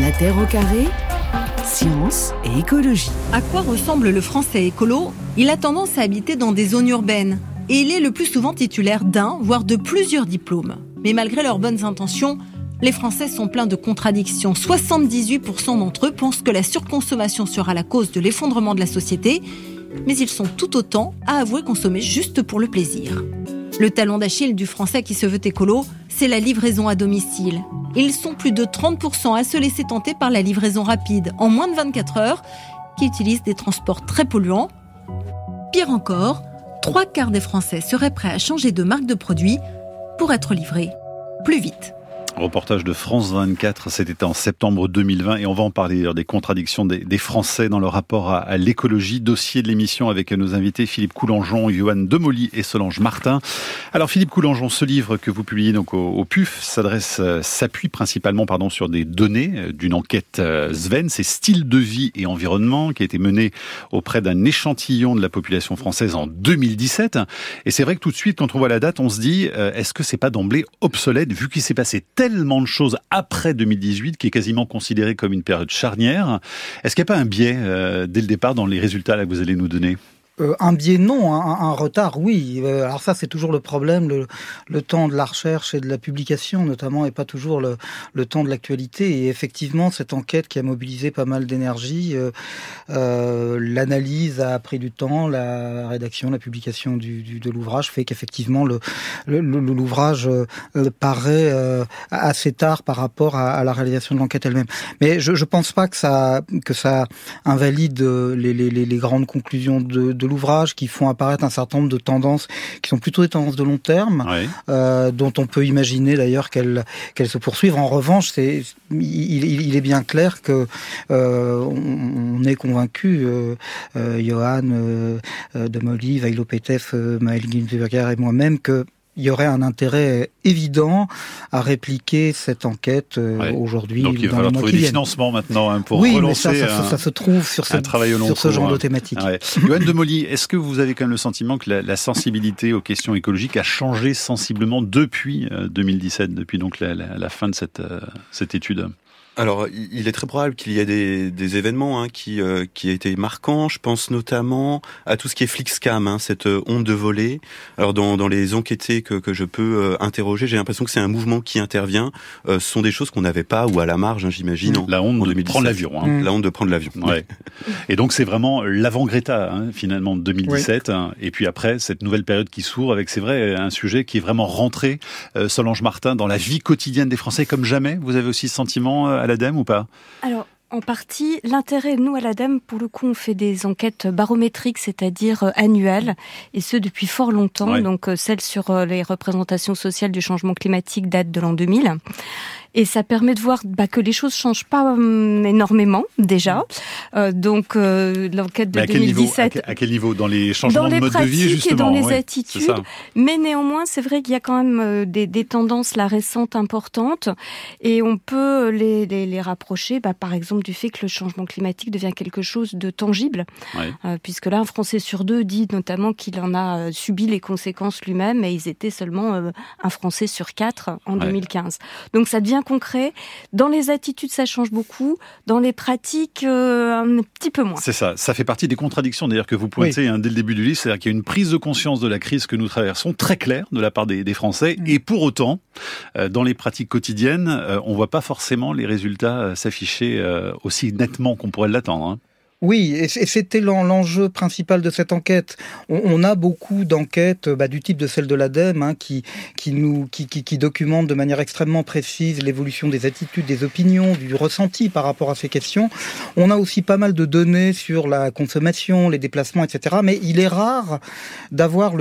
La Terre au carré, science et écologie. À quoi ressemble le français écolo? Il a tendance à habiter dans des zones urbaines et il est le plus souvent titulaire d'un, voire de plusieurs diplômes. Mais malgré leurs bonnes intentions, les Français sont pleins de contradictions. 78% d'entre eux pensent que la surconsommation sera la cause de l'effondrement de la société, mais ils sont tout autant à avouer consommer juste pour le plaisir. Le talon d'Achille du français qui se veut écolo, c'est la livraison à domicile. Ils sont plus de 30% à se laisser tenter par la livraison rapide en moins de 24 heures, qui utilisent des transports très polluants. Pire encore, trois quarts des Français seraient prêts à changer de marque de produit pour être livrés plus vite. Reportage de France 24, c'était en septembre 2020 et on va en parler des contradictions des, Français dans le rapport à, l'écologie. Dossier de l'émission avec nos invités Philippe Coulangeon, Johan Demoli et Solange Martin. Alors Philippe Coulangeon, ce livre que vous publiez donc au, PUF s'adresse, euh, s'appuie principalement pardon sur des données euh, d'une enquête euh, Sven, c'est style de vie et environnement qui a été menée auprès d'un échantillon de la population française en 2017. Et c'est vrai que tout de suite quand on voit la date, on se dit est-ce que c'est pas d'emblée obsolète vu qu'il s'est passé tellement de choses après 2018 qui est quasiment considéré comme une période charnière. Est-ce qu'il n'y a pas un biais euh, dès le départ dans les résultats que vous allez nous donner? Euh, un biais, non. Un, retard, oui. Euh, alors ça, c'est toujours le problème. Le, temps de la recherche et de la publication, notamment, et pas toujours le, temps de l'actualité. Et effectivement, cette enquête qui a mobilisé pas mal d'énergie, euh, l'analyse a pris du temps, la rédaction, la publication du, de l'ouvrage fait qu'effectivement, l'ouvrage le, paraît assez tard par rapport à, la réalisation de l'enquête elle-même. Mais je, je pense pas que ça invalide les grandes conclusions de, de l'ouvrage qui font apparaître un certain nombre de tendances qui sont plutôt des tendances de long terme, euh, dont on peut imaginer d'ailleurs qu'elles se poursuivent. En revanche, c'est il, il, est bien clair que euh, on, est convaincu, euh, Johan de Molly, Vailo Petef, Maël Ginsberger et moi-même que il y aurait un intérêt évident à répliquer cette enquête euh, aujourd'hui. Donc il va falloir trouver des financements maintenant hein, pour relancer mais ça, ça, se trouve sur, ce, sur ce genre de thématique. Ouais. Johan de Molly, est-ce que vous avez quand même le sentiment que la, la, sensibilité aux questions écologiques a changé sensiblement depuis 2017, euh, depuis donc la, la fin de cette, euh, cette étude? Alors, il est très probable qu'il y ait des, des événements hein, qui euh, qui aient été marquants. Je pense notamment à tout ce qui est Flixcam, hein, cette euh, onde de volée. Alors, dans, dans les enquêtés que, que je peux euh, interroger, j'ai l'impression que c'est un mouvement qui intervient. ce sont des choses qu'on n'avait pas ou à la marge, hein, j'imagine. La honte de prendre l'avion. Hein. La honte de prendre l'avion. Ouais. Et donc, c'est vraiment l'avant Greta, hein, finalement, de 2017. Hein. et puis après, cette nouvelle période qui s'ouvre avec, c'est vrai, un sujet qui est vraiment rentré, Solange Martin, dans la vie quotidienne des Français comme jamais. Vous avez aussi ce sentiment l'ADEME ou pas? Alors, en partie, l'intérêt, nous, à l'ADEME, pour le coup, on fait des enquêtes barométriques, c'est-à-dire euh, annuelles, et ce, depuis fort longtemps. Donc, euh, celle sur euh, les représentations sociales du changement climatique date de l'an 2000 et ça permet de voir bah, que les choses changent pas hum, énormément déjà. Euh, donc euh, l'enquête de 2017. à, quel, niveau Dans les changements dans les de mode de vie justement. et dans les attitudes. Mais néanmoins, c'est vrai qu'il y a quand même euh, des, des, tendances là récentes importantes et on peut les, les, les rapprocher, bah, par exemple du fait que le changement climatique devient quelque chose de tangible, euh, puisque là un Français sur deux dit notamment qu'il en a euh, subi les conséquences lui-même et ils étaient seulement un Français sur quatre en 2015. Donc ça devient concret. Dans les attitudes, ça change beaucoup. Dans les pratiques, euh, un petit peu moins. C'est ça. Ça fait partie des contradictions d'ailleurs que vous pointez hein, dès le début du livre. C'est-à-dire qu'il y a une prise de conscience de la crise que nous traversons très claire de la part des, Français. Mm. Et pour autant, euh, dans les pratiques quotidiennes, euh, on voit pas forcément les résultats s'afficher aussi nettement qu'on pourrait l'attendre. Hein. Oui, et c'était l'enjeu principal de cette enquête. On, a beaucoup d'enquêtes bah, du type de celle de l'ADEME hein, qui, qui, nous, qui, qui, qui documentent de manière extrêmement précise l'évolution des attitudes, des opinions, du ressenti par rapport à ces questions. On a aussi pas mal de données sur la consommation, les déplacements, etc. Mais il est rare d'avoir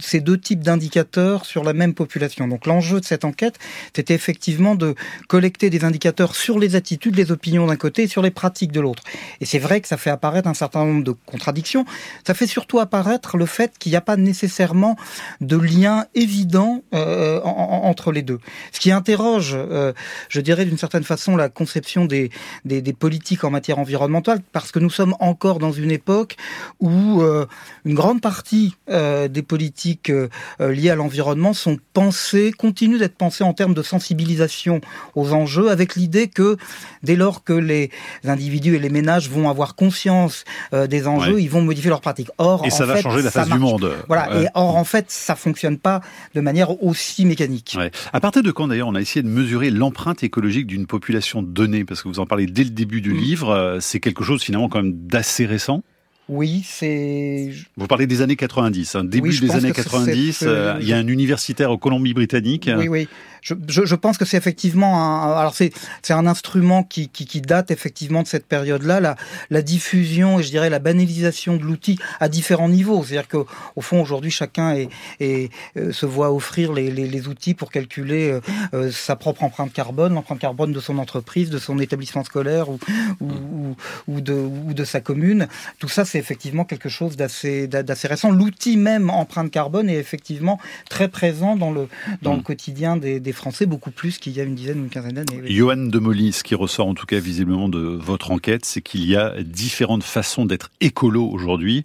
ces deux types d'indicateurs sur la même population. Donc l'enjeu de cette enquête, c'était effectivement de collecter des indicateurs sur les attitudes, les opinions d'un côté et sur les pratiques de l'autre. Et c'est vrai que ça fait apparaître un certain nombre de contradictions. Ça fait surtout apparaître le fait qu'il n'y a pas nécessairement de lien évident euh, entre les deux. Ce qui interroge, euh, je dirais d'une certaine façon, la conception des, des, politiques en matière environnementale, parce que nous sommes encore dans une époque où euh, une grande partie des politiques liées à l'environnement sont pensées, continuent d'être pensées en termes de sensibilisation aux enjeux, avec l'idée que dès lors que les individus et les ménages vont avoir conscience des enjeux, ils vont modifier leurs pratiques. Or, et ça va changer la face du monde. Voilà. Et or, en fait, ça fonctionne pas de manière aussi mécanique. Ouais. À partir de quand d'ailleurs on a essayé de mesurer l'empreinte écologique d'une population donnée? Parce que vous en parlez dès le début du mm. livre. C'est quelque chose finalement quand même d'assez récent? Oui, c'est. Vous parlez des années 90, hein. début des années 90. Euh, il y a un universitaire au Colombie-Britannique. Oui, oui je, je, je, pense que c'est effectivement un, alors c'est c'est un instrument qui, qui, qui, date effectivement de cette période-là, la, la diffusion et je dirais la banalisation de l'outil à différents niveaux. C'est-à-dire que au fond aujourd'hui chacun est, est euh, se voit offrir les, les, les, outils pour calculer euh, euh, sa propre empreinte carbone, l'empreinte carbone de son entreprise, de son établissement scolaire ou ou, ou, de ou de sa commune. Tout ça c'est effectivement quelque chose d'assez d'assez récent. L'outil même empreinte carbone est effectivement très présent dans le dans le mmh. quotidien des, des Français, beaucoup plus qu'il y a une dizaine ou une quinzaine d'années. Johan Demolly, ce qui ressort en tout cas visiblement de votre enquête, c'est qu'il y a différentes façons d'être écolo aujourd'hui.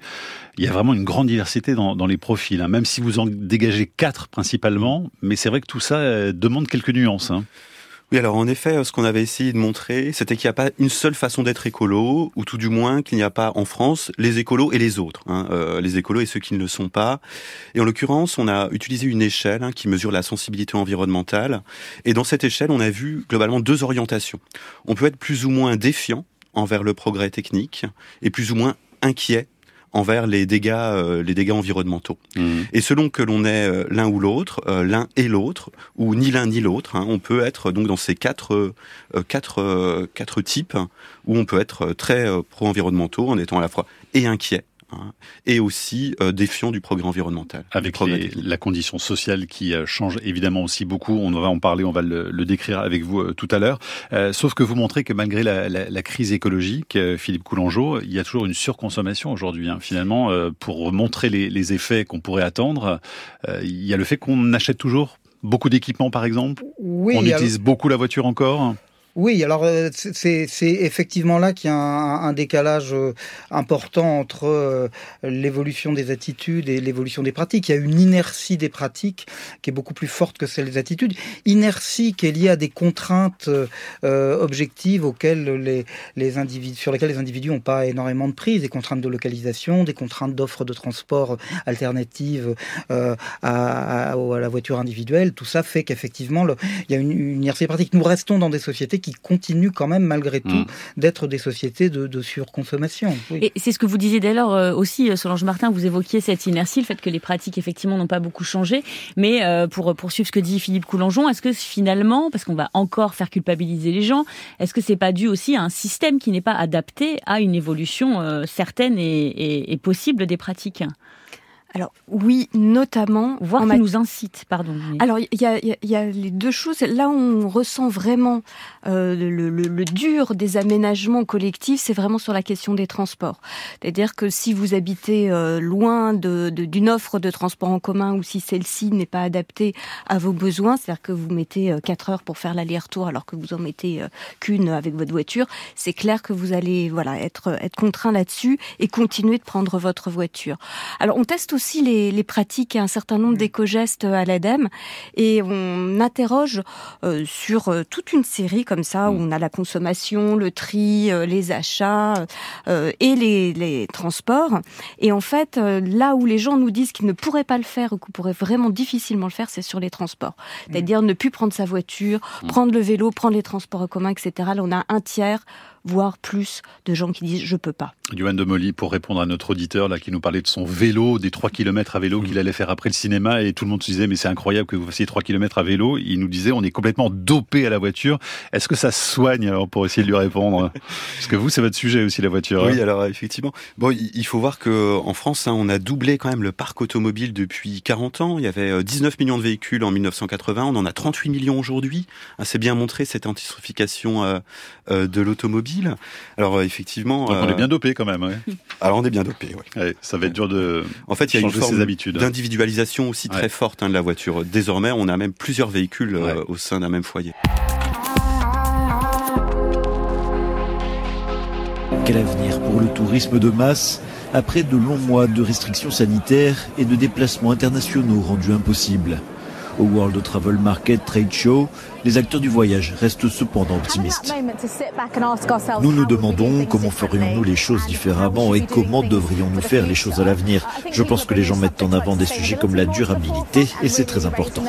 Il y a vraiment une grande diversité dans, dans les profils, hein. même si vous en dégagez quatre principalement, mais c'est vrai que tout ça euh, demande quelques nuances. Hein. Oui, alors en effet, ce qu'on avait essayé de montrer, c'était qu'il n'y a pas une seule façon d'être écolo, ou tout du moins qu'il n'y a pas en France les écolos et les autres, hein, euh, les écolos et ceux qui ne le sont pas. Et en l'occurrence, on a utilisé une échelle hein, qui mesure la sensibilité environnementale, et dans cette échelle, on a vu globalement deux orientations. On peut être plus ou moins défiant envers le progrès technique, et plus ou moins inquiet envers les dégâts, euh, les dégâts environnementaux. Mmh. Et selon que l'on est euh, l'un ou l'autre, euh, l'un et l'autre, ou ni l'un ni l'autre, hein, on peut être donc dans ces quatre, quatre, quatre types où on peut être très pro-environnementaux en étant à la fois et inquiet Hein, et aussi euh, défiant du progrès environnemental. Avec la condition sociale qui euh, change évidemment aussi beaucoup, on va en parler, on va le, décrire avec vous euh, tout à l'heure. sauf que vous montrez que malgré la, crise écologique, Philippe Coulangeau, il y a toujours une surconsommation aujourd'hui. Hein. Finalement, pour montrer les, effets qu'on pourrait attendre, il y a le fait qu'on achète toujours beaucoup d'équipements, par exemple? Oui, on utilise beaucoup la voiture encore? Oui, alors euh, c'est effectivement là qu'il y a un, décalage euh, important entre euh, l'évolution des attitudes et l'évolution des pratiques. Il y a une inertie des pratiques qui est beaucoup plus forte que celle des attitudes. Inertie qui est liée à des contraintes objectives auxquelles les, sur lesquelles les individus n'ont pas énormément de prise, des contraintes de localisation, des contraintes d'offres de transport alternatives à, la voiture individuelle. Tout ça fait qu'effectivement, il y a une, une inertie pratique. Nous restons dans des sociétés qui qui continuent quand même malgré tout mm. d'être des sociétés de, surconsommation. Et c'est ce que vous disiez dès lors euh, aussi, euh, Solange Martin, vous évoquiez cette inertie, le fait que les pratiques effectivement n'ont pas beaucoup changé. Mais euh, pour poursuivre ce que dit Philippe Coulangeon, est-ce que finalement, parce qu'on va encore faire culpabiliser les gens, est-ce que c'est pas dû aussi à un système qui n'est pas adapté à une évolution certaine et possible des pratiques? Alors oui, notamment. Voir qui nous incite, pardon. Alors il y a, y a, les deux choses. Là, on ressent vraiment euh, le, le, le, dur des aménagements collectifs, c'est vraiment sur la question des transports. C'est-à-dire que si vous habitez euh, loin d'une de, offre de transport en commun ou si celle-ci n'est pas adaptée à vos besoins, c'est-à-dire que vous mettez euh, quatre heures pour faire l'aller-retour alors que vous en mettez euh, qu'une avec votre voiture, c'est clair que vous allez voilà être être contraint là-dessus et continuer de prendre votre voiture. Alors on teste aussi les, les pratiques et un certain nombre mmh. d'éco-gestes à l'ADEME et on interroge euh, sur euh, toute une série comme ça où mmh. on a la consommation, le tri, euh, les achats et les, les, transports. Et en fait, là où les gens nous disent qu'ils ne pourraient pas le faire ou qu'ils pourraient vraiment difficilement le faire, c'est sur les transports. Mmh. C'est-à-dire ne plus prendre sa voiture, prendre le vélo, prendre les transports en commun, etc. Là, on a un tiers voire plus de gens qui disent je peux pas. Yoann de Molly, pour répondre à notre auditeur là qui nous parlait de son vélo, des 3 km à vélo qu'il mm. allait faire après le cinéma et tout le monde se disait mais c'est incroyable que vous fassiez 3 km à vélo. Il nous disait on est complètement dopé à la voiture. Est-ce que ça soigne alors pour essayer de lui répondre? Parce que vous c'est votre sujet aussi la voiture. Oui hein. alors effectivement. Bon il faut voir que en France hein, on a doublé quand même le parc automobile depuis 40 ans. Il y avait 19 euh, millions de véhicules en 1980, on en a 38 millions aujourd'hui. Ah, c'est bien montré cette intensification euh, euh, de l'automobile. Alors effectivement, on est bien dopé quand même. Alors on est bien dopé, oui. ça va être dur de. En fait, il y a une forme d'individualisation aussi très forte hein, de la voiture. Désormais, on a même plusieurs véhicules au sein d'un même foyer. Quel avenir pour le tourisme de masse après de longs mois de restrictions sanitaires et de déplacements internationaux rendus impossibles? Au World Travel Market Trade Show, les acteurs du voyage restent cependant optimistes. Nous nous demandons comment ferions-nous les choses différemment et comment devrions-nous faire les choses à l'avenir. Je pense que les gens mettent en avant des sujets comme la durabilité et c'est très important.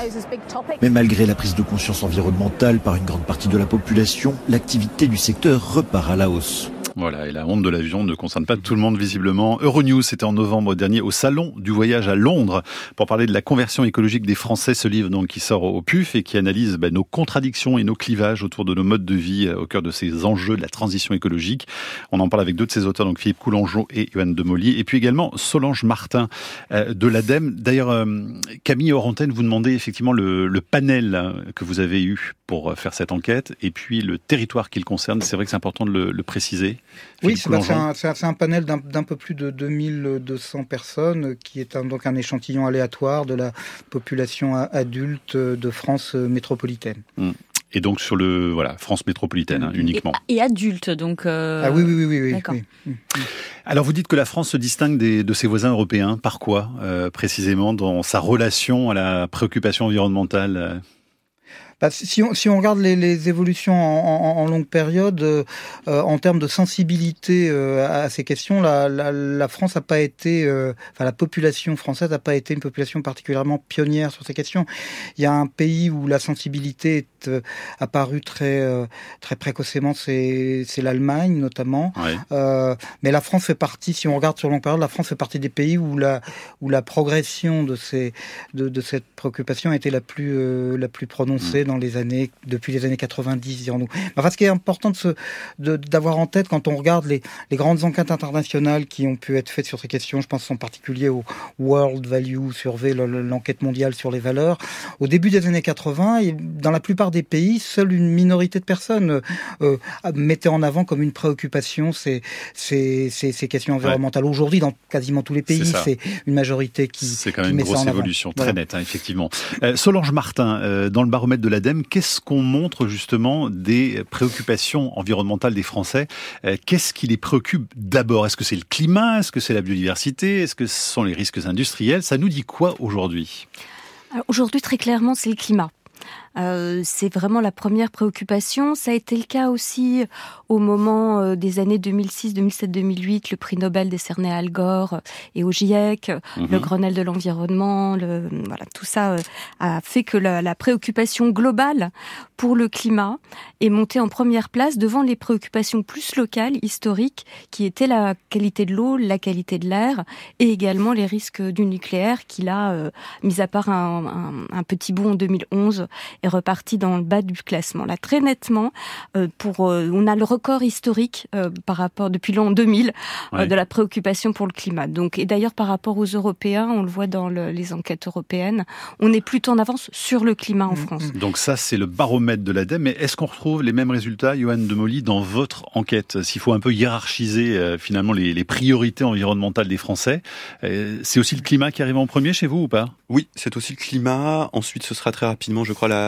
Mais malgré la prise de conscience environnementale par une grande partie de la population, l'activité du secteur repart à la hausse. Voilà, et la honte de l'avion ne concerne pas tout le monde visiblement. Euronews, c'était en novembre dernier au Salon du voyage à Londres pour parler de la conversion écologique des Français, ce livre donc qui sort au PUF et qui analyse ben, nos contradictions et nos clivages autour de nos modes de vie euh, au cœur de ces enjeux de la transition écologique. On en parle avec deux de ses auteurs, donc Philippe Coulangeau et Johan Demolly, et puis également Solange Martin euh, de l'ADEME. D'ailleurs, euh, Camille Orantène, vous demandez effectivement le, panel que vous avez eu pour faire cette enquête et puis le territoire qu'il concerne. C'est vrai que c'est important de le préciser. Oui, c'est un, un, panel d'un peu plus de 2200 personnes qui est un, donc un échantillon aléatoire de la population adulte de France métropolitaine. Hum. Et donc sur le voilà France métropolitaine hein, uniquement. Et, adulte donc. Euh, ah oui oui oui oui. oui, hum, hum. Alors vous dites que la France se distingue des, de ses voisins européens. Par quoi euh, précisément dans sa relation à la préoccupation environnementale euh bah, si, on, si on regarde les, les évolutions en, en, longue période, euh, en termes de sensibilité euh, à ces questions, la, la, la France n'a pas été, euh, enfin la population française n'a pas été une population particulièrement pionnière sur ces questions. Il y a un pays où la sensibilité est apparue très très précocement, c'est l'Allemagne notamment. mais la France fait partie, si on regarde sur longue période, la France fait partie des pays où la où la progression de ces de, de cette préoccupation a été la plus la plus prononcée dans les années, depuis les années 90, dirons-nous. Enfin, ce qui est important de d'avoir en tête quand on regarde les, les, grandes enquêtes internationales qui ont pu être faites sur ces questions, je pense en particulier au World Value Survey, l'enquête mondiale sur les valeurs. Au début des années 80, dans la plupart des pays, seule une minorité de personnes euh, mettait en avant comme une préoccupation ces, ces, ces, ces questions environnementales. Aujourd'hui, dans quasiment tous les pays, c'est une majorité qui C'est quand même une grosse évolution, très nette, hein, effectivement. Euh, Solange Martin, euh, dans le baromètre de la qu'est-ce qu'on montre justement des préoccupations environnementales des Français? Euh, Qu'est-ce qui les préoccupe d'abord? Est-ce que c'est le climat? Est-ce que c'est la biodiversité? Est-ce que ce sont les risques industriels? Ça nous dit quoi aujourd'hui? Aujourd'hui, très clairement, c'est le climat. Euh, c'est vraiment la première préoccupation. Ça a été le cas aussi au moment euh, des années 2006, 2007, 2008, le prix Nobel décerné à Al Gore et au GIEC, le mhm. Grenelle de l'environnement, le, voilà, tout ça euh, a fait que la, la, préoccupation globale pour le climat est montée en première place devant les préoccupations plus locales, historiques, qui étaient la qualité de l'eau, la qualité de l'air et également les risques du nucléaire, qui là, mis à part un, un, un petit bout en 2011, est reparti dans le bas du classement. Là, très nettement, euh, pour, euh, on a le record historique euh, par rapport depuis l'an 2000 de la préoccupation pour le climat. Donc, et d'ailleurs par rapport aux Européens, on le voit dans les enquêtes européennes, on est plutôt en avance sur le climat en mm, France. Mm. Donc ça, c'est le baromètre de l'ADEME. Mais est-ce qu'on retrouve les mêmes résultats, Johan de Molly, dans votre enquête? S'il faut un peu hiérarchiser finalement les, les, priorités environnementales des Français, c'est aussi le climat qui arrive en premier chez vous ou pas? Oui, c'est aussi le climat. Ensuite, ce sera très rapidement, je crois, la,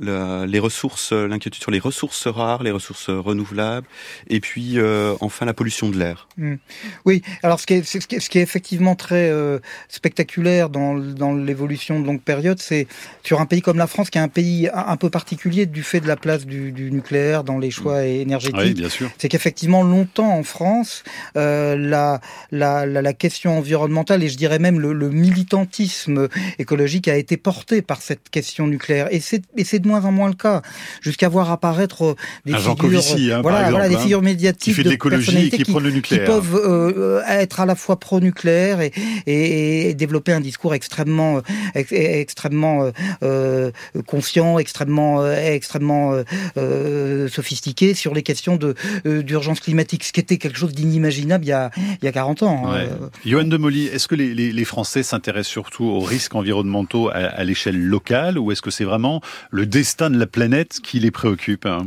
les ressources, l'inquiétude sur les ressources rares, les ressources renouvelables, et puis euh, enfin la pollution de l'air. Hmm. Oui, alors ce qui est, ce qui est, ce qui est effectivement très euh, spectaculaire dans, dans l'évolution de longue période, c'est sur un pays comme la France, qui est un pays un, peu particulier du fait de la place du, du nucléaire dans les choix hmm. énergétiques. Oui, bien sûr. C'est qu'effectivement longtemps en France, euh, la, la, la, la, question environnementale et je dirais même le, le militantisme écologique a été porté par cette question nucléaire. Et c'est de moins en moins le cas, jusqu'à voir apparaître euh, des figures, hein, voilà, exemple, voilà, des hein, figures médiatiques qui de, l'écologie qui, qui, le nucléaire. qui peuvent euh, être à la fois pro-nucléaire et, et, et, développer un discours extrêmement, ex, extrêmement euh, conscient, extrêmement, extrêmement euh, sophistiqué sur les questions de d'urgence climatique, ce qui était quelque chose d'inimaginable il y a il y a 40 ans. Ouais. Johan de Molly, est-ce que les, les, les Français s'intéressent surtout aux risques environnementaux à, à l'échelle locale ou est-ce que c'est vraiment le destin de la planète qui les préoccupe hein.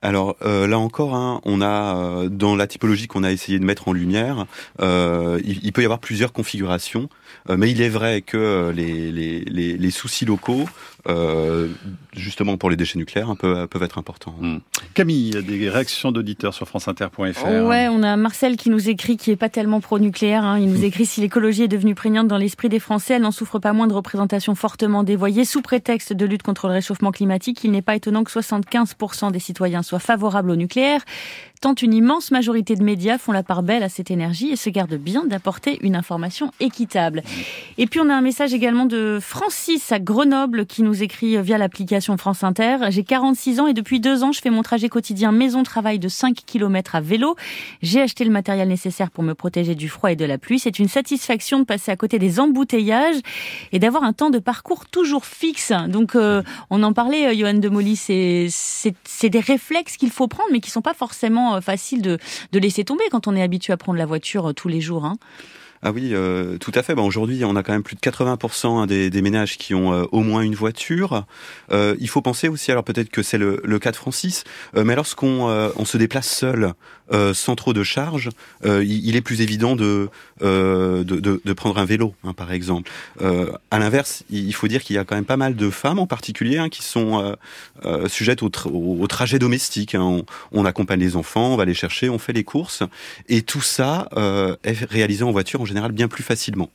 Alors euh, là encore, hein, on a euh, dans la typologie qu'on a essayé de mettre en lumière, euh, il, peut y avoir plusieurs configurations, mais il est vrai que les, les, les, les soucis locaux euh, justement pour les déchets nucléaires, un peu, peuvent être importants. Hmm. Camille, il y a des réactions d'auditeurs sur franceinter.fr. Ouais, on a Marcel qui nous écrit, qui est pas tellement pro-nucléaire. Hein. Il nous écrit si l'écologie est devenue prégnante dans l'esprit des Français, elle n'en souffre pas moins de représentation fortement dévoyée sous prétexte de lutte contre le réchauffement climatique. Il n'est pas étonnant que 75% des citoyens soient favorables au nucléaire tant une immense majorité de médias font la part belle à cette énergie et se gardent bien d'apporter une information équitable. Et puis on a un message également de Francis à Grenoble qui nous écrit via l'application France Inter. J'ai 46 ans et depuis deux ans, je fais mon trajet quotidien maison-travail de 5 km à vélo. J'ai acheté le matériel nécessaire pour me protéger du froid et de la pluie. C'est une satisfaction de passer à côté des embouteillages et d'avoir un temps de parcours toujours fixe. Donc euh, on en parlait, euh, Johan de Molly, c'est des réflexes qu'il faut prendre mais qui sont pas forcément euh, facile de, de laisser tomber quand on est habitué à prendre la voiture euh, tous les jours. Hein. Ah oui, euh, tout à fait. Bon, Aujourd'hui, on a quand même plus de 80% hein, des, ménages qui ont au moins une voiture. Il faut penser aussi, alors peut-être que c'est le, le, cas de Francis, mais lorsqu'on on se déplace seul, sans trop de charge, il, il, est plus évident de, de, de, de, prendre un vélo, hein, par exemple. à l'inverse, il faut dire qu'il y a quand même pas mal de femmes en particulier hein, qui sont sujettes au, au, trajet domestique. Hein. On, on, accompagne les enfants, on va les chercher, on fait les courses, et tout ça est réalisé en voiture en général bien plus facilement.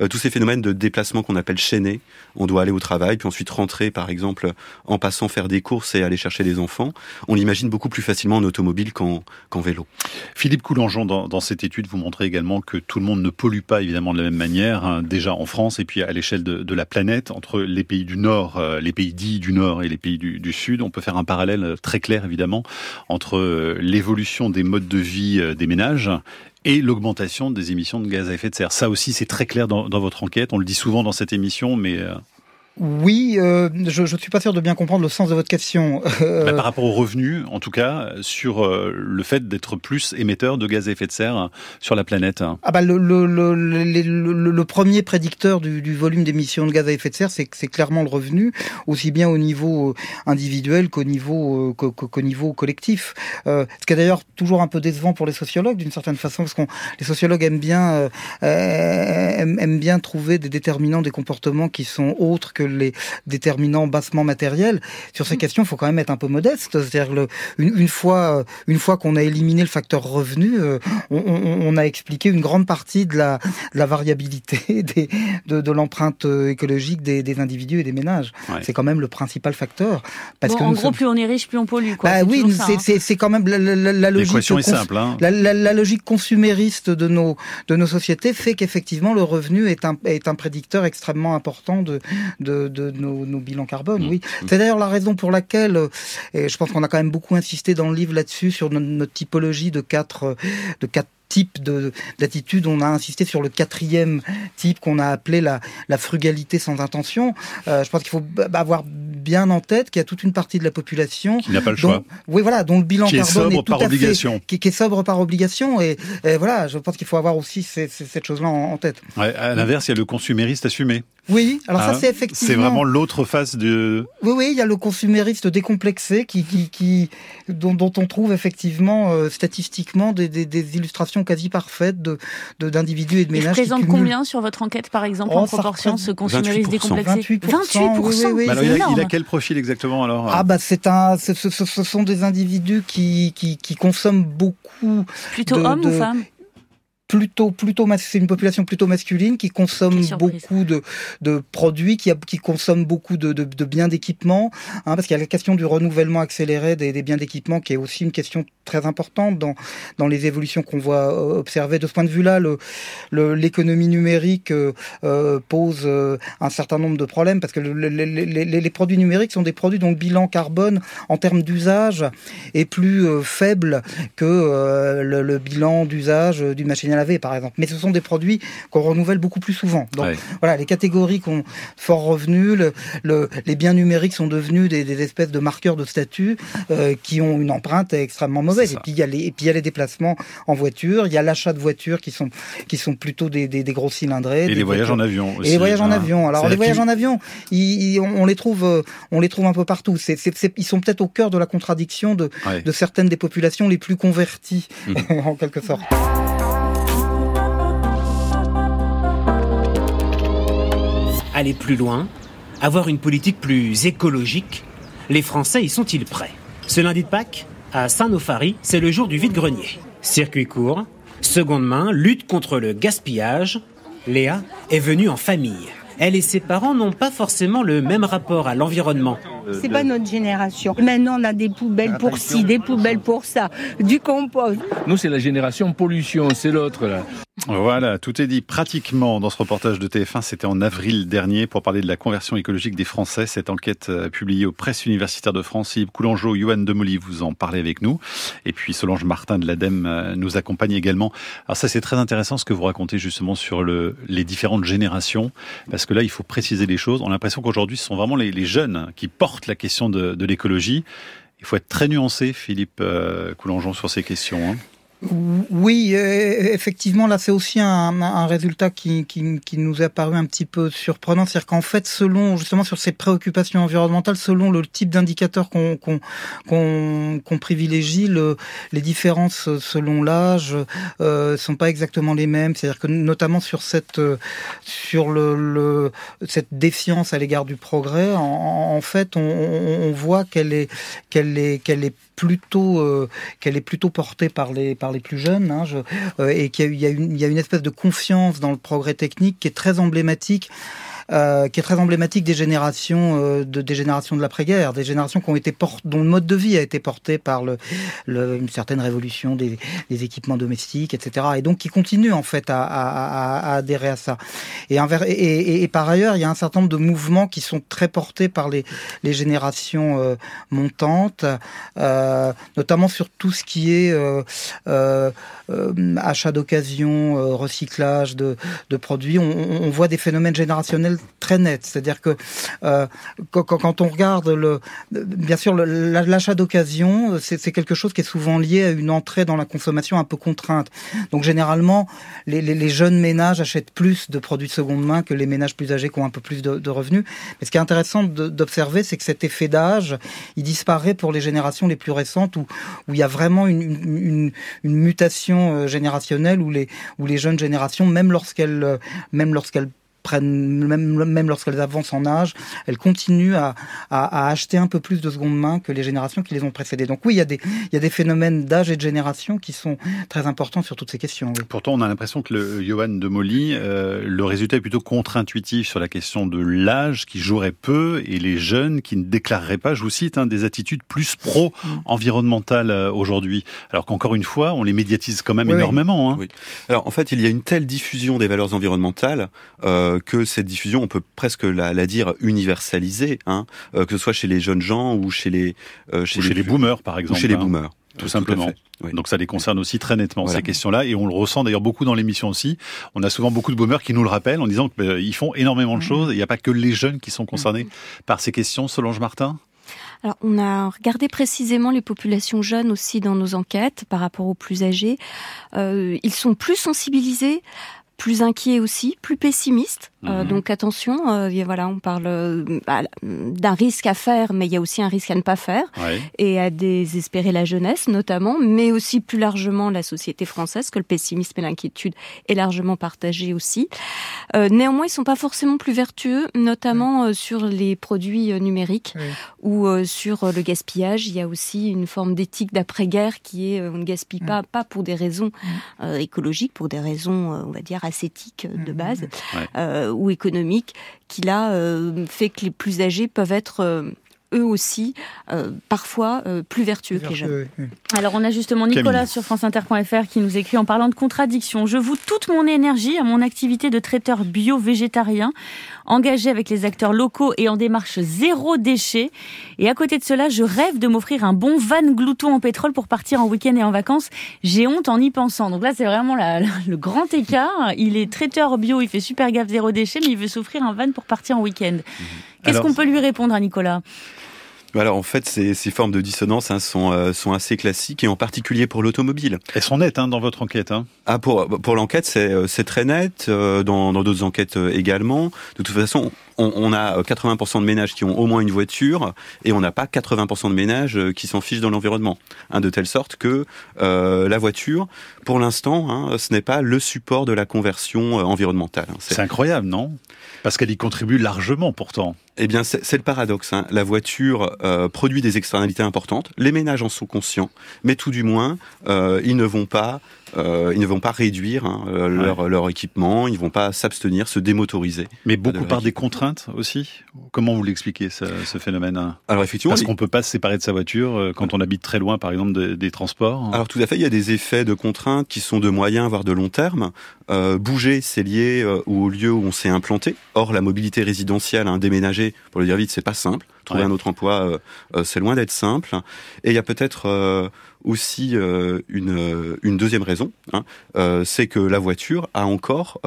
Euh, tous ces phénomènes de déplacement qu'on appelle chaînés, on doit aller au travail, puis ensuite rentrer, par exemple, en passant faire des courses et aller chercher les enfants, on l'imagine beaucoup plus facilement en automobile qu'en Philippe Coulangeon, dans, cette étude, vous montrez également que tout le monde ne pollue pas évidemment de la même manière, hein, déjà en France et puis à l'échelle de, la planète, entre les pays du Nord, euh, les pays dits du Nord et les pays du, Sud. On peut faire un parallèle très clair évidemment entre euh, l'évolution des modes de vie des ménages et l'augmentation des émissions de gaz à effet de serre. Ça aussi, c'est très clair dans, votre enquête. On le dit souvent dans cette émission, mais euh, oui, euh, je ne suis pas sûr de bien comprendre le sens de votre question. Bah, par rapport aux revenus, en tout cas, sur euh, le fait d'être plus émetteur de gaz à effet de serre sur la planète. Ah bah le, le, le, le premier prédicteur du, du volume d'émissions de gaz à effet de serre, c'est clairement le revenu, aussi bien au niveau euh, individuel qu'au niveau euh, qu'au niveau collectif. Euh, ce qui est d'ailleurs toujours un peu décevant pour les sociologues d'une certaine façon, parce qu'on les sociologues aiment bien aiment, aiment bien trouver des déterminants des comportements qui sont autres que les déterminants bassement matériels. Sur ces mm. questions, il faut quand même être un peu modeste. C'est-à-dire une, une, fois, euh, une fois qu'on a éliminé le facteur revenu, euh, on, on, a expliqué une grande partie de la, de la variabilité des, de, de l'empreinte euh, écologique des, des, individus et des ménages. C'est quand même le principal facteur. Parce que en gros, plus on est riche, plus on pollue. Quoi. Bah, oui, hein. c'est quand même la, la, la logique. est simple. Hein. La, la, logique consumériste de nos de nos sociétés fait qu'effectivement le revenu est un est un prédicteur extrêmement important de, de de, nos, bilans carbone, mmh. oui. Mmh. C'est d'ailleurs la raison pour laquelle, euh, et je pense qu'on a quand même beaucoup insisté dans le livre là-dessus, sur notre, typologie de quatre, euh, de quatre type d'attitude. On a insisté sur le quatrième type qu'on a appelé la, la, frugalité sans intention. Euh, je pense qu'il faut avoir bien en tête qu'il y a toute une partie de la population qui n'a pas le choix. Oui, voilà, dont le bilan qui carbone est, par obligation. qui, qui, est sobre par obligation. Et, voilà, je pense qu'il faut avoir aussi cette chose-là en, tête. Ouais, à l'inverse, il y a le consumériste assumé. Oui, alors ça hein c'est effectivement. C'est vraiment l'autre face de. Oui, oui, il y a le consumériste décomplexé qui, qui, qui dont, dont on trouve effectivement euh, statistiquement des, des, des, illustrations quasi parfaites de d'individus et de ménages. Il présente combien sur votre enquête, par exemple, en oh, proportion, ce consumériste décomplexé 28 28 oui, alors, il, a, quel profil exactement alors Ah bah c'est un, ce, ce, ce, sont des individus qui, qui, qui consomment beaucoup. Plutôt hommes ou femmes? Plutôt plutôt c'est une population plutôt masculine qui consomme beaucoup de, de produits qui, qui consomme beaucoup de, de, de biens d'équipement hein, parce qu'il y a la question du renouvellement accéléré des, des biens d'équipement qui est aussi une question très importante dans dans les évolutions qu'on voit euh, observer. De ce point de vue-là le l'économie numérique euh, euh, pose un certain nombre de problèmes parce que le, les, les, les, produits numériques sont des produits dont le bilan carbone en termes d'usage est plus faible que le, le, bilan d'usage d'une machine laver, par exemple. Mais ce sont des produits qu'on renouvelle beaucoup plus souvent. Donc voilà, les catégories qui ont fort revenu, le, les biens numériques sont devenus des, espèces de marqueurs de statut euh, qui ont une empreinte extrêmement mauvaise. Et puis il y a les, et puis il y a les déplacements en voiture, il y a l'achat de voitures qui sont qui sont plutôt des, des, des gros cylindrés. Et les voyages en avion aussi. Et les voyages en avion. Alors les voyages en avion, ils, on les trouve, euh, on les trouve un peu partout. C'est, ils sont peut-être au cœur de la contradiction de, de certaines des populations les plus converties, mmh. en quelque sorte. Aller plus loin, avoir une politique plus écologique, les Français y sont-ils prêts? Ce lundi de Pâques, à Saint-Nofari, c'est le jour du vide-grenier. Circuit court, seconde main, lutte contre le gaspillage. Léa est venue en famille. Elle et ses parents n'ont pas forcément le même rapport à l'environnement. C'est pas notre génération. Maintenant, on a des poubelles pour ci, des poubelles pour ça, du compost. Nous, c'est la génération pollution, c'est l'autre là. Voilà, tout est dit pratiquement dans ce reportage de TF1. C'était en avril dernier pour parler de la conversion écologique des Français. Cette enquête euh, publiée aux presses universitaires de France. Yves Coulangeau, Johan Demoli, vous en parlez avec nous. Et puis Solange Martin de l'ADEME euh, nous accompagne également. Alors ça, c'est très intéressant ce que vous racontez justement sur le, les différentes générations. Parce que là, il faut préciser les choses. On a l'impression qu'aujourd'hui, ce sont vraiment les, les, jeunes qui portent la question de, de l'écologie. Il faut être très nuancé, Philippe euh, Coulangeon, sur ces questions. Hein. Oui, euh, effectivement, là, c'est aussi un, un résultat qui, qui, qui, nous est apparu un petit peu surprenant. C'est-à-dire qu'en fait, selon, justement, sur ces préoccupations environnementales, selon le type d'indicateur qu'on qu'on qu'on privilégie, le, les différences selon l'âge euh, sont pas exactement les mêmes. C'est-à-dire que, notamment sur cette, sur le, le cette défiance à l'égard du progrès, en, en fait, on, on voit qu'elle est, qu'elle est, qu'elle est plutôt euh, qu'elle est plutôt portée par les plus jeunes hein, euh, et qu'il y a une espèce de confiance dans le progrès technique qui est très emblématique euh, qui est très emblématique des générations euh, de des générations de l'après-guerre, des générations qui ont été dont le mode de vie a été porté par une certaine révolution des, équipements domestiques, etc. Et donc qui continuent en fait à, adhérer à ça. Et, par ailleurs, il y a un certain nombre de mouvements qui sont très portés par les, générations euh, montantes, notamment sur tout ce qui est achat d'occasion, recyclage de, produits. On voit des phénomènes générationnels très net. C'est-à-dire que euh, quand, on regarde le, bien sûr, l'achat d'occasion, c'est quelque chose qui est souvent lié à une entrée dans la consommation un peu contrainte. Donc généralement, les, jeunes ménages achètent plus de produits de seconde main que les ménages plus âgés qui ont un peu plus de, revenus. Mais ce qui est intéressant d'observer, c'est que cet effet d'âge, il disparaît pour les générations les plus récentes où, où il y a vraiment une, mutation euh, générationnelle où les, où les jeunes générations, même lorsqu'elles, même lorsqu'elles prennent, même, même lorsqu'elles avancent en âge, elles continuent à, à, à, acheter un peu plus de seconde main que les générations qui les ont précédées. Donc oui, il y a des, il y a des phénomènes d'âge et de génération qui sont très importants sur toutes ces questions. Oui. Pourtant, on a l'impression que le Johan de Molly, euh, le résultat est plutôt contre-intuitif sur la question de l'âge qui jouerait peu et les jeunes qui ne déclareraient pas, je vous cite, hein, des attitudes plus pro-environnementales euh, aujourd'hui. Alors qu'encore une fois, on les médiatise quand même oui, énormément. Hein. Oui. Alors en fait, il y a une telle diffusion des valeurs environnementales euh, que cette diffusion, on peut presque la, la dire universalisée, hein, euh, que ce soit chez les jeunes gens ou chez les euh, chez, les, les, boomers par exemple, ou chez les boomers. Tout, tout simplement. Oui. Donc ça les concerne aussi très nettement voilà. ces questions-là et on le ressent d'ailleurs beaucoup dans l'émission aussi. On a souvent beaucoup de boomers qui nous le rappellent en disant qu'ils euh, font énormément de choses. Il n'y a pas que les jeunes qui sont concernés par ces questions. Solange Martin? Alors, on a regardé précisément les populations jeunes aussi dans nos enquêtes par rapport aux plus âgés. Euh, ils sont plus sensibilisés plus inquiet aussi, plus pessimiste. Mmh. Euh, donc attention, euh, voilà, on parle euh, d'un risque à faire, mais il y a aussi un risque à ne pas faire, ouais. et à désespérer la jeunesse notamment, mais aussi plus largement la société française, que le pessimisme et l'inquiétude est largement partagé aussi. Euh, néanmoins, ils sont pas forcément plus vertueux, notamment mmh. sur les produits numériques oui. ou sur le gaspillage. Il y a aussi une forme d'éthique d'après-guerre qui est on ne gaspille mmh. pas, pas pour des raisons écologiques, pour des raisons, on va dire ascétique de base ouais. euh, ou économique qui là euh, fait que les plus âgés peuvent être euh, eux aussi euh, parfois euh, plus vertueux que les jeunes. Oui. Alors on a justement Nicolas Camille. sur franceinter.fr qui nous écrit en parlant de contradiction. Je voue toute mon énergie à mon activité de traiteur bio-végétarien, engagé avec les acteurs locaux et en démarche zéro déchet. Et à côté de cela, je rêve de m'offrir un bon van glouton en pétrole pour partir en week-end et en vacances. J'ai honte en y pensant. Donc là, c'est vraiment la, la, le grand écart. Il est traiteur bio, il fait super gaffe zéro déchet, mais il veut s'offrir un van pour partir en week-end. Mmh. Qu'est-ce qu'on peut lui répondre à Nicolas? Alors en fait, ces, ces formes de dissonance hein, sont, euh, sont assez classiques et en particulier pour l'automobile. Elles sont nettes hein, dans votre enquête. Hein. Ah pour pour l'enquête, c'est euh, c'est très net. Euh, dans dans d'autres enquêtes également. De toute façon, on, on, a 80% de ménages qui ont au moins une voiture et on n'a pas 80% de ménages qui s'en fichent dans l'environnement. Hein, de telle sorte que euh, la voiture, pour l'instant, hein, ce n'est pas le support de la conversion environnementale. C'est incroyable, non? Parce qu'elle y contribue largement pourtant. Eh bien, c'est le paradoxe. Hein. La voiture euh, produit des externalités importantes. Les ménages en sont conscients, mais tout du moins, euh, ils ne vont pas, euh, ils ne vont pas réduire hein, euh, leur, leur équipement. Ils vont pas s'abstenir, se démotoriser. Mais beaucoup de par des contraintes aussi? Comment vous l'expliquez ce, ce, phénomène hein? Alors effectivement, parce qu'on peut pas se séparer de sa voiture euh, quand on habite très loin, par exemple, de, des transports. Alors tout à fait, il y a des effets de contraintes qui sont de moyen voire de long terme. Euh, bouger, c'est lié au lieu où on s'est implanté. Or, la mobilité résidentielle, hein, déménager, pour le dire vite, c'est pas simple. Trouver ouais. un autre emploi, euh, euh, c'est loin d'être simple. Et il y a peut-être euh, aussi une, une deuxième raison, hein, c'est que la voiture a encore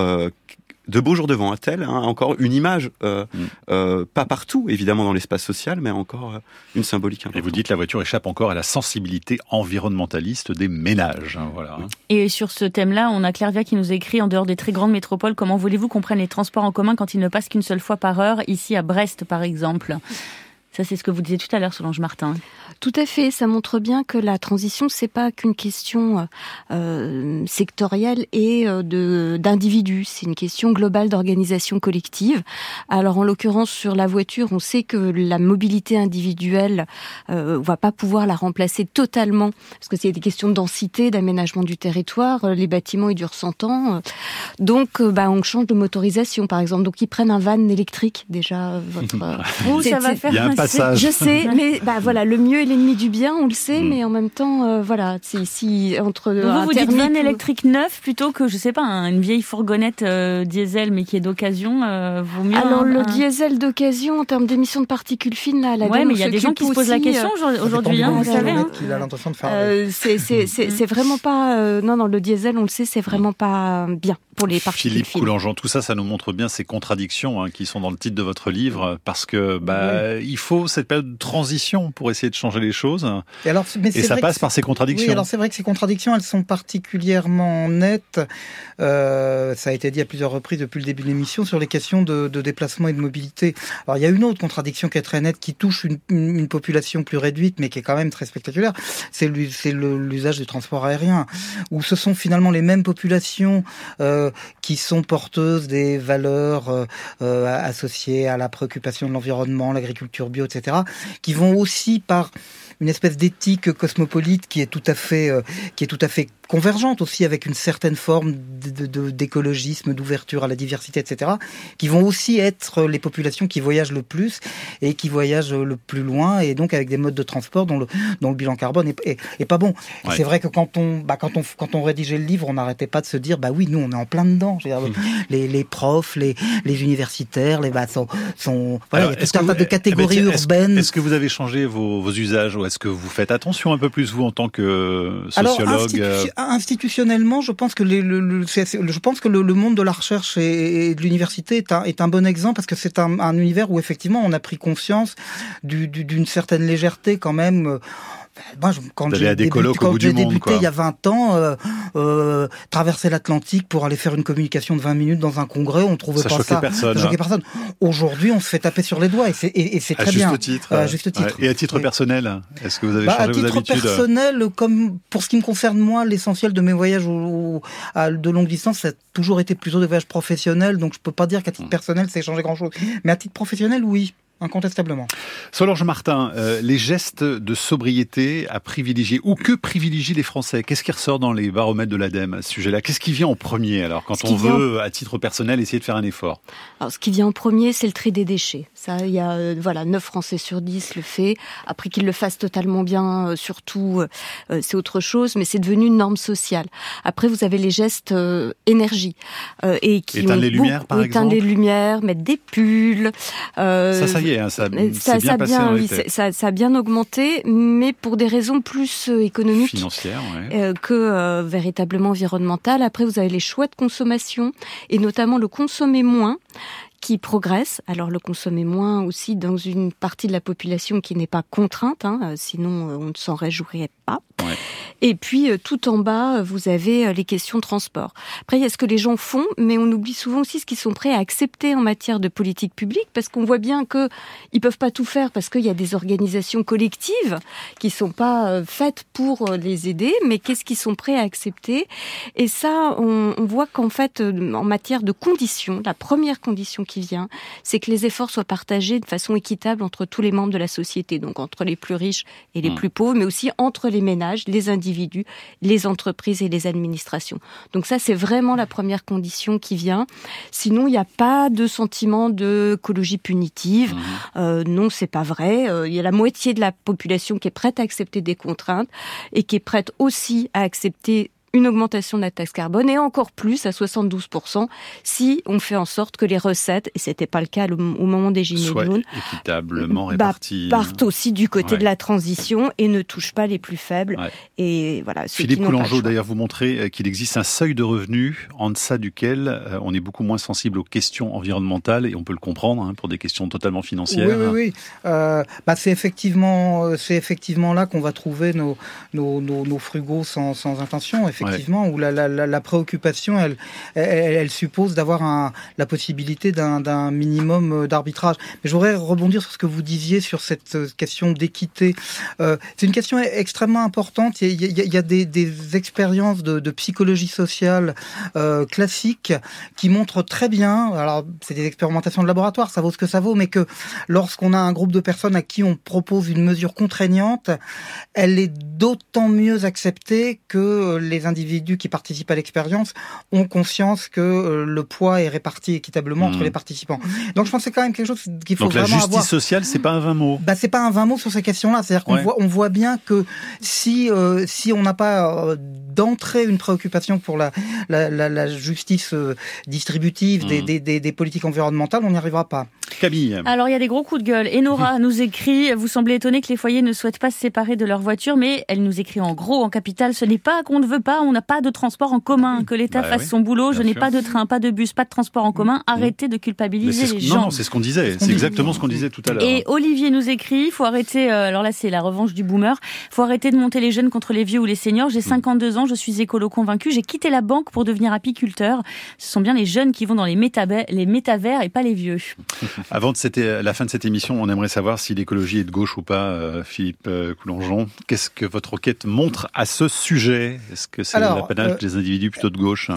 de beaux jours devant a-t-elle hein, encore une image, euh, mm. euh, pas partout évidemment dans l'espace social, mais encore euh, une symbolique. Importante. Et vous dites la voiture échappe encore à la sensibilité environnementaliste des ménages. Hein, voilà. Et sur ce thème-là, on a Clairvia qui nous écrit en dehors des très grandes métropoles, comment voulez-vous qu'on prenne les transports en commun quand ils ne passent qu'une seule fois par heure, ici à Brest par exemple? Ça, c'est ce que vous disiez tout à l'heure, Solange Martin. Tout à fait. Ça montre bien que la transition, c'est pas qu'une question euh, sectorielle et euh, de d'individus. C'est une question globale d'organisation collective. Alors, en l'occurrence, sur la voiture, on sait que la mobilité individuelle, euh, on va pas pouvoir la remplacer totalement parce que c'est des questions de densité, d'aménagement du territoire. Les bâtiments, ils durent 100 ans. Donc, bah, on change de motorisation, par exemple. Donc, ils prennent un van électrique déjà. Votre, ça va faire un je sais, mais bah voilà, le mieux est l'ennemi du bien, on le sait, mm. mais en même temps, euh, voilà, c'est si entre Donc vous, vous dites van électrique neuf plutôt que je sais pas une vieille fourgonnette euh, diesel mais qui est d'occasion, euh, vaut mieux. Alors le diesel d'occasion en termes d'émissions de particules fines là, la ouais, mais il y a des gens qui se posent la question euh, aujourd'hui, hein, vous savez. Hein. Euh, c'est c'est vraiment pas non non le diesel, on le sait, c'est vraiment pas bien pour les particules Philippe fines. Coulangeant, tout ça, ça nous montre bien ces contradictions hein, qui sont dans le titre de votre livre, parce que bah oui. il faut cette période de transition pour essayer de changer les choses. Et, alors, mais et ça passe par ces contradictions. Oui, alors c'est vrai que ces contradictions, elles sont particulièrement nettes. Euh, ça a été dit à plusieurs reprises depuis le début de l'émission sur les questions de, de, déplacement et de mobilité. Alors il y a une autre contradiction qui est très nette, qui touche une, une, une population plus réduite, mais qui est quand même très spectaculaire. C'est l'usage du transport aérien, où ce sont finalement les mêmes populations euh, qui sont porteuses des valeurs euh, associées à la préoccupation de l'environnement, l'agriculture bio, etc., qui vont aussi par une espèce d'éthique cosmopolite qui est tout à fait, euh, qui est tout à fait convergente aussi avec une certaine forme d'écologisme, d'ouverture à la diversité, etc., qui vont aussi être les populations qui voyagent le plus et qui voyagent le plus loin, et donc avec des modes de transport dont le, dont le bilan carbone est, est, est pas bon. Ouais. C'est vrai que quand on, bah, quand on, quand on rédigeait le livre, on n'arrêtait pas de se dire, bah oui, nous on est en plein dedans. Dire, mmh. les, les profs, les, les universitaires, les bah, sont, sont voilà, Alors, il y a tout un tas de catégories Est-ce que vous avez changé vos, vos usages ou est-ce que vous faites attention un peu plus vous en tant que sociologue Alors, institu institutionnellement, je pense que les, le, le, je pense que le, le, monde de la recherche et, et de l'université est un, est un bon exemple parce que c'est un, un, univers où effectivement on a pris conscience d'une du, certaine légèreté quand même moi, quand j'ai débuté, quand j'ai débuté il y a 20 ans, euh, euh, traverser l'Atlantique pour aller faire une communication de 20 minutes dans un congrès, on trouvait ça pas ça. Personne, ça choquait hein. personne. Aujourd'hui, on se fait taper sur les doigts et c'est, et, et c'est très bien. Juste titre, euh, juste titre. Et à titre personnel, est-ce que vous avez bah, changé vos habitudes À titre personnel, comme pour ce qui me concerne moi, l'essentiel de mes voyages à de longue distance, ça a toujours été plutôt des voyages professionnels, donc je peux pas dire qu'à titre personnel, c'est changé grand-chose. Mais à titre professionnel, oui. Incontestablement. Solange Martin, euh, les gestes de sobriété à privilégier ou que privilégient les Français Qu'est-ce qui ressort dans les baromètres de l'ADEME à ce sujet-là? Qu'est-ce qui vient en premier alors quand on veut, à titre personnel, essayer de faire un effort? Alors, Ce qui vient en premier, c'est le tri des déchets. Ça, il y a euh, voilà 9 Français sur 10 le fait. Après qu'ils le fassent totalement bien, euh, surtout, euh, c'est autre chose, mais c'est devenu une norme sociale. Après, vous avez les gestes euh, énergie et qui éteindre les lumières, par éteindre exemple? les lumières, mettre des pulls. ça, ça y hein, ça, ça, bien ça, passé bien, oui, ça, ça, a bien augmenté, mais pour des raisons plus économiques financières ouais. que véritablement environnementales. Après, vous avez les choix de consommation et notamment le consommer moins qui progresse. Alors le consommer moins aussi dans une partie de la population qui n'est pas contrainte, hein, sinon on ne s'en réjouirait pas. Et puis tout en bas, vous avez les questions de transport. Après, il y a ce que les gens font, mais on oublie souvent aussi ce qu'ils sont prêts à accepter en matière de politique publique, parce qu'on voit bien que ils peuvent pas tout faire parce qu'il y a des organisations collectives qui sont pas faites pour les aider, mais qu'est-ce qu'ils sont prêts à accepter? Et ça, on, on voit qu'en fait, en matière de conditions, la première condition qui vient, c'est que les efforts soient partagés de façon équitable entre tous les membres de la société, donc entre les plus riches et les mmh. plus pauvres, mais aussi entre les ménages, les individus, les entreprises et les administrations. Donc ça, c'est vraiment la première condition qui vient. Sinon, il n'y a pas de sentiment d'écologie punitive. Mmh. Euh, non, c'est pas vrai. Euh, il y a la moitié de la population qui est prête à accepter des contraintes et qui est prête aussi à accepter une augmentation de la taxe carbone et encore plus à 72% si on fait en sorte que les recettes, et c'était pas le cas au moment des gilets jaunes, équitablement bah, partent aussi du côté de la transition et ne touchent pas les plus faibles. Et voilà. Philippe Coulangeau, d'ailleurs, vous montrez euh, qu'il existe un seuil de revenus en deçà duquel euh, on est beaucoup moins sensible aux questions environnementales et on peut le comprendre hein, pour des questions totalement financières. Oui, oui, oui. Euh, bah, c'est effectivement, c'est effectivement là qu'on va trouver nos, nos, nos, frugaux sans, sans intention effectivement, où la, préoccupation, elle, suppose d'avoir la possibilité d'un minimum euh, d'arbitrage. Mais je voudrais rebondir sur ce que vous disiez sur cette euh, question d'équité. Euh, c'est une question extrêmement importante. Il y a, des, expériences de, psychologie sociale classiques qui montrent très bien, alors c'est des expérimentations de laboratoire, ça vaut ce que ça vaut, mais que lorsqu'on a un groupe de personnes à qui on propose une mesure contraignante, elle est d'autant mieux acceptée que les individus qui participent à l'expérience ont conscience que euh, le poids est réparti équitablement entre mmh. les participants. Donc je pense que c'est quand même quelque chose qu'il faut Donc, vraiment la justice sociale, c'est pas un vain mot. Bah c'est pas un vain mot sur ces questions-là. C'est-à-dire qu'on voit, on voit bien que si euh, si on n'a pas euh, d'entrée une préoccupation pour la la, la, la justice distributive des, mmh. des, des, des, politiques environnementales, on n'y arrivera pas. Camille. Alors il y a des gros coups de gueule. Enora nous écrit vous semblez étonné que les foyers ne souhaitent pas se séparer de leur voiture, mais elle nous écrit en gros en capital. Ce n'est pas qu'on ne veut pas, on n'a pas de transport en commun. Que l'État bah fasse son boulot. Je n'ai pas de train, pas de bus, pas de transport en commun. Mmh. Arrêtez de culpabiliser les gens. Non, non, c'est ce qu'on disait. C'est exactement ce qu'on disait tout à l'heure. Et Olivier nous écrit, faut arrêter. Euh, alors là, c'est la revanche du boomer. Faut arrêter de monter les jeunes contre les vieux ou les seniors. J'ai 52 mmh. ans, je suis écolo convaincu. J'ai quitté la banque pour devenir apiculteur. Ce sont bien les jeunes qui vont dans les, les métavers et pas les vieux. Avant de cette, la fin de cette émission, on aimerait savoir si l'écologie est de gauche ou pas, euh, Philippe euh, Coulongeon. Qu'est-ce que votre enquête montre à ce sujet? Est-ce que c'est l'apanage euh, des individus plutôt de gauche hein?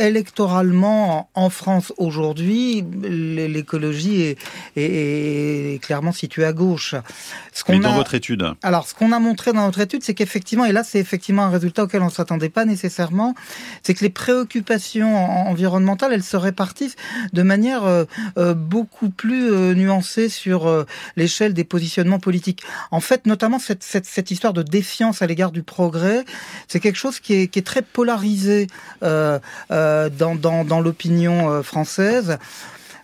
Électoralement, en France aujourd'hui, l'écologie est, est, clairement située à gauche. Ce qu'on dans votre étude? Alors, ce qu'on a montré dans notre étude, c'est qu'effectivement, et là c'est effectivement un résultat auquel on ne s'attendait pas nécessairement, c'est que les préoccupations environnementales, elles se répartissent de manière beaucoup plus nuancée sur l'échelle des positionnements politiques. En fait, notamment cette, histoire de défiance à l'égard du progrès, c'est quelque chose qui est, très polarisé euh, euh, dans, l'opinion euh, française.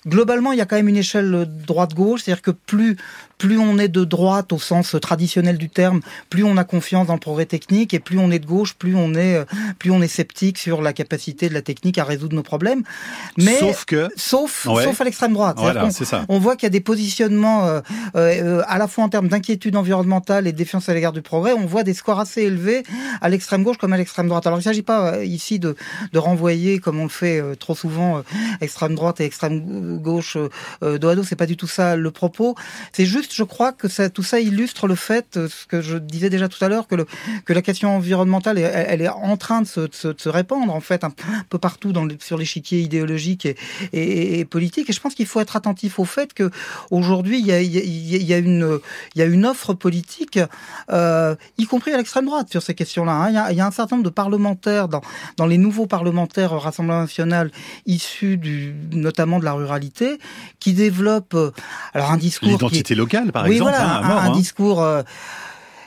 Globalement, il y a quand même une échelle droite-gauche, c'est-à-dire que plus plus on est de droite au sens traditionnel du terme, plus on a confiance dans le progrès technique, et plus on est de gauche, plus on est, euh, plus on est sceptique sur la capacité de la technique à résoudre nos problèmes. Mais sauf que, sauf, sauf à l'extrême droite. Voilà, on, ça. on voit qu'il y a des positionnements euh, euh, à la fois en termes d'inquiétude environnementale et de défiance à l'égard du progrès. On voit des scores assez élevés à l'extrême gauche comme à l'extrême droite. Alors il ne s'agit pas ici de, de renvoyer, comme on le fait euh, trop souvent, extrême droite et extrême gauche dos à dos. C'est pas du tout ça le propos. C'est juste je crois que tout ça illustre le fait, euh, ce que je disais déjà tout à l'heure, que, la question environnementale, elle, est en train de se, répandre en fait un peu partout sur l'échiquier idéologique et, politique. Et je pense qu'il faut être attentif au fait que aujourd'hui il y a, une, offre politique, euh, y compris à l'extrême droite, sur ces questions-là. Hein. Il, y a, un certain nombre de parlementaires dans, les nouveaux parlementaires Rassemblement national issus notamment de la ruralité, qui développent alors un discours l'identité locale par oui, exemple. Voilà, hein, un, hein. discours. Euh,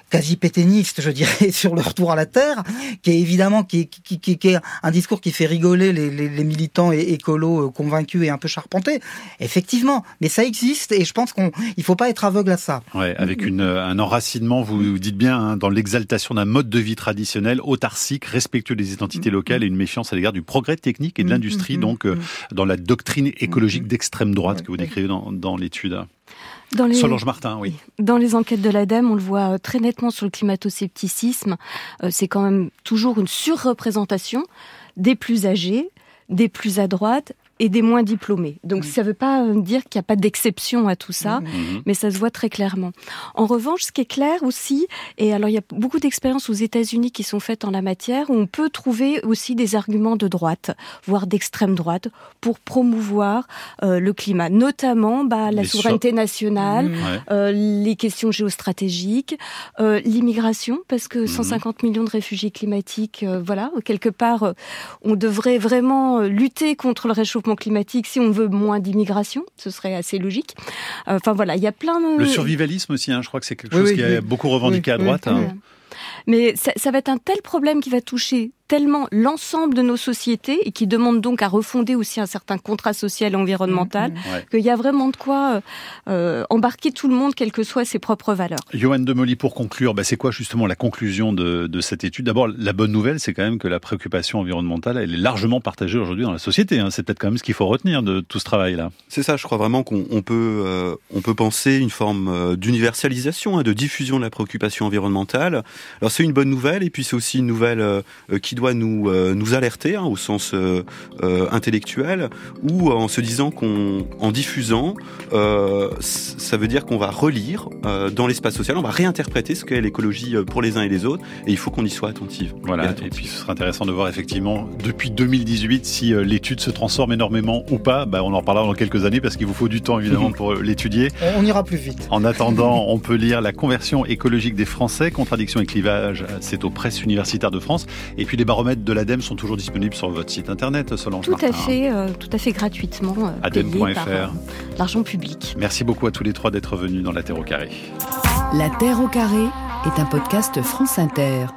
quasi péténiste, je dirais, sur le retour à la terre, qui est évidemment qui, qui, qui, qui est un discours qui fait rigoler les, les, les militants écolos euh, convaincus et un peu charpentés. Effectivement, mais ça existe et je pense qu'on il faut pas être aveugle à ça. Ouais, avec une, un enracinement, vous dites bien, hein, dans l'exaltation d'un mode de vie traditionnel, autarcique, respectueux des identités locales et une méfiance à l'égard du progrès technique et de l'industrie, donc euh, dans la doctrine écologique d'extrême droite que vous décrivez dans, dans l'étude. Dans les, Solange Martin, oui. Dans les enquêtes de l'ADEME, on le voit euh, très nettement sur le climato-scepticisme. Euh, c'est quand même toujours une surreprésentation des plus âgés, des plus à droite et des moins diplômés. Donc ça ne veut pas euh, dire qu'il n'y a pas d'exception à tout ça, Mhm. mais ça se voit très clairement. En revanche, ce qui est clair aussi, et alors il y a beaucoup d'expériences aux États-Unis qui sont faites en la matière, où on peut trouver aussi des arguments de droite, voire d'extrême droite, pour promouvoir euh, le climat, notamment bah, la Les souveraineté nationale, Ouais. euh, les questions géostratégiques, euh, l'immigration, parce que 150 millions de réfugiés climatiques, euh, voilà, quelque part, euh, on devrait vraiment lutter contre le réchauffement climatique si on veut moins d'immigration, ce serait assez logique. Euh, Enfin voilà, il y a plein de... Le survivalisme aussi, hein, je crois que c'est quelque Oui, chose oui, qui est oui. beaucoup revendiqué à droite. oui, hein. Mais ça, ça va être un tel problème qui va toucher tellement l'ensemble de nos sociétés et qui demande donc à refonder aussi un certain contrat social et environnemental, Ouais. qu'il y a vraiment de quoi euh, euh, embarquer tout le monde, quelles que soient ses propres valeurs. Johan Demoli, pour conclure, bah, c'est quoi justement la conclusion de, de cette étude? D'abord, la bonne nouvelle, c'est quand même que la préoccupation environnementale, elle est largement partagée aujourd'hui dans la société. hein. C'est peut-être quand même ce qu'il faut retenir de tout ce travail-là. C'est ça, je crois vraiment qu'on on peut, euh, on peut penser une forme euh, d'universalisation, hein, de diffusion de la préoccupation environnementale. Alors c'est une bonne nouvelle, et puis c'est aussi une nouvelle euh, euh, qui doit nous, euh, nous alerter hein, au sens euh, euh, intellectuel, ou en se disant qu'on, en diffusant, euh, ça veut dire qu'on va relire euh, dans l'espace social, on va réinterpréter ce qu'est l'écologie pour les uns et les autres, et il faut qu'on y soit attentif. Voilà. Et puis ce sera intéressant de voir effectivement depuis 2018 si euh, l'étude se transforme énormément ou pas. Bah, on en reparlera dans quelques années parce qu'il vous faut du temps évidemment pour euh, l'étudier. On, on ira plus vite. En attendant, on peut lire La conversion écologique des Français, contradiction et clivage, c'est aux presses universitaires de France. Et puis les baromètres de l'ADEME sont toujours disponibles sur votre site internet, Solange Tout Martin. à fait, euh, tout à fait gratuitement, euh, par euh, l'argent public. Merci beaucoup à tous les trois d'être venus dans la Terre au carré. La Terre au carré est un podcast France Inter.